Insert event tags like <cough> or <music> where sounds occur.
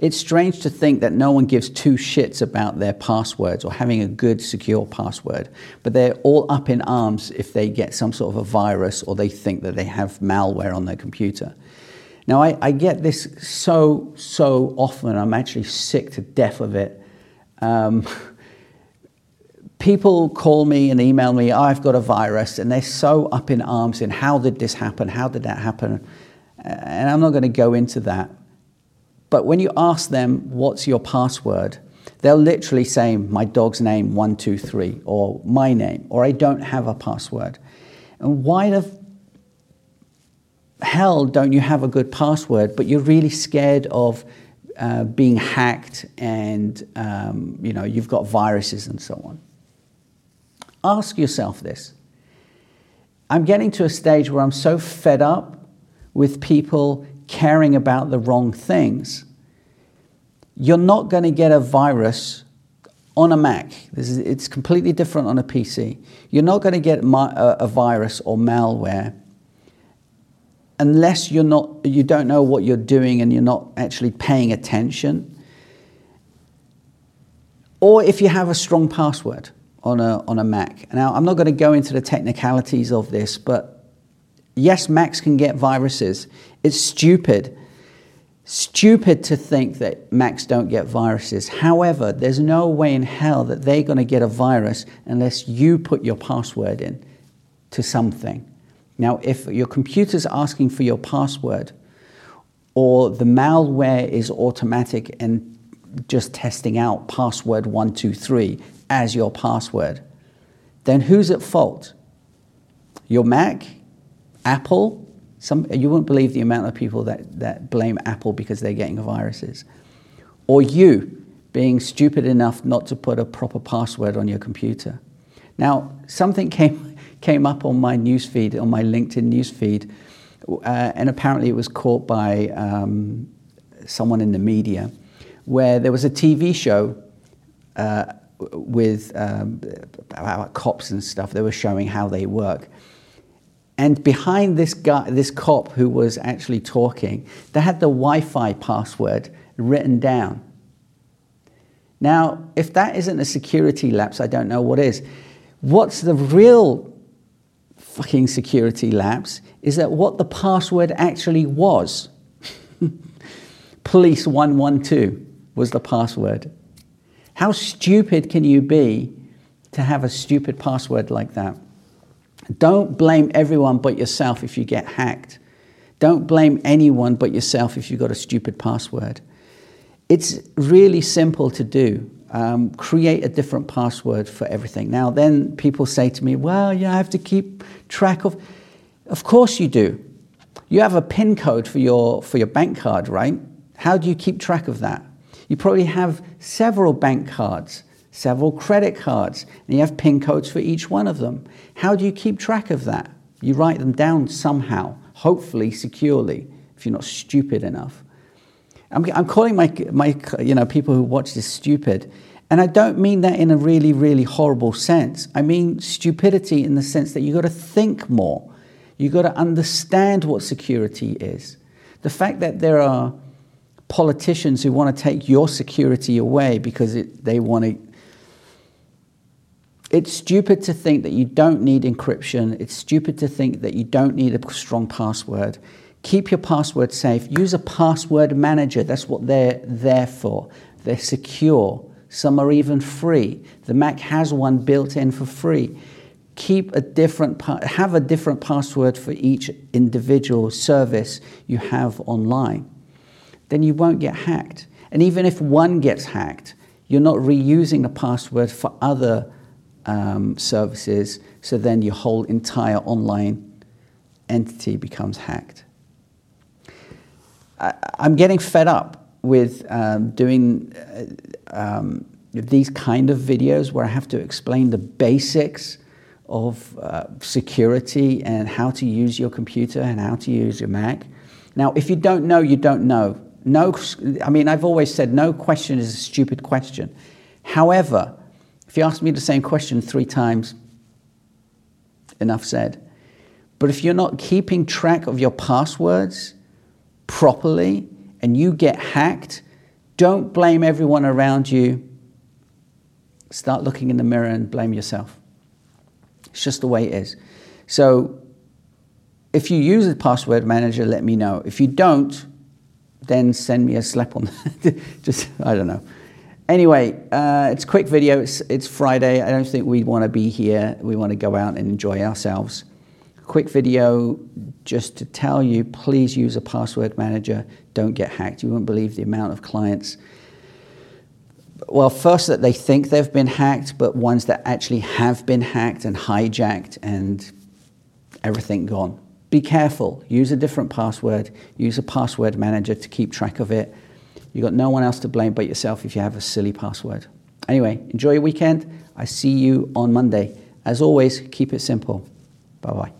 It's strange to think that no one gives two shits about their passwords or having a good, secure password, but they're all up in arms if they get some sort of a virus or they think that they have malware on their computer. Now, I, I get this so, so often, I'm actually sick to death of it. Um, people call me and email me, oh, I've got a virus, and they're so up in arms in how did this happen? How did that happen? And I'm not going to go into that. But when you ask them, what's your password? They'll literally say, my dog's name, 123, or my name, or I don't have a password. And why the hell don't you have a good password, but you're really scared of uh, being hacked and um, you know, you've got viruses and so on? Ask yourself this. I'm getting to a stage where I'm so fed up with people caring about the wrong things, you're not going to get a virus on a Mac. Is, it's completely different on a PC. You're not going to get a, a virus or malware unless you're not, you don't know what you're doing and you're not actually paying attention. Or if you have a strong password on a, on a Mac. Now, I'm not going to go into the technicalities of this, but yes, Macs can get viruses. It's stupid. Stupid to think that Macs don't get viruses. However, there's no way in hell that they're going to get a virus unless you put your password in to something. Now, if your computer's asking for your password, or the malware is automatic and just testing out password 123 as your password, then who's at fault? Your Mac? Apple? Some, you wouldn't believe the amount of people that, that blame Apple because they're getting viruses. Or you being stupid enough not to put a proper password on your computer. Now, something came, came up on my newsfeed, on my LinkedIn newsfeed, uh, and apparently it was caught by um, someone in the media, where there was a TV show uh, with um, about cops and stuff. They were showing how they work. And behind this guy, this cop who was actually talking, they had the Wi-Fi password written down. Now, if that isn't a security lapse, I don't know what is. What's the real fucking security lapse is that what the password actually was. <laughs> Police 112 was the password. How stupid can you be to have a stupid password like that? Don't blame everyone but yourself if you get hacked. Don't blame anyone but yourself if you've got a stupid password. It's really simple to do. Um, create a different password for everything. Now, then people say to me, well, you have to keep track of. Of course you do. You have a PIN code for your, for your bank card, right? How do you keep track of that? You probably have several bank cards several credit cards, and you have PIN codes for each one of them. How do you keep track of that? You write them down somehow, hopefully securely, if you're not stupid enough. I'm, I'm calling my, my you know, people who watch this stupid, and I don't mean that in a really, really horrible sense. I mean stupidity in the sense that you've got to think more. You've got to understand what security is. The fact that there are politicians who want to take your security away because it, they want to it's stupid to think that you don't need encryption. It's stupid to think that you don't need a strong password. Keep your password safe. Use a password manager. That's what they're there for. They're secure. Some are even free. The Mac has one built in for free. Keep a different have a different password for each individual service you have online. Then you won't get hacked. And even if one gets hacked, you're not reusing the password for other um, services, so then your whole entire online entity becomes hacked. I, am getting fed up with um, doing uh, um, these kind of videos where I have to explain the basics of uh, security and how to use your computer and how to use your Mac. Now, if you don't know, you don't know. No, I mean, I've always said no question is a stupid question. However, if you ask me the same question three times, enough said. But if you're not keeping track of your passwords properly and you get hacked, Don't blame everyone around you. Start looking in the mirror and blame yourself. It's just the way it is. So, if you use a password manager, let me know. If you don't, then send me a slap on. That. <laughs> just I don't know. Anyway, uh, it's a quick video. It's, it's Friday. I don't think we want to be here. We want to go out and enjoy ourselves. Quick video just to tell you please use a password manager. Don't get hacked. You won't believe the amount of clients. Well, first that they think they've been hacked, but ones that actually have been hacked and hijacked and everything gone. Be careful. Use a different password. Use a password manager to keep track of it You've got no one else to blame but yourself if you have a silly password. Anyway, enjoy your weekend. I see you on Monday. As always, keep it simple. Bye bye.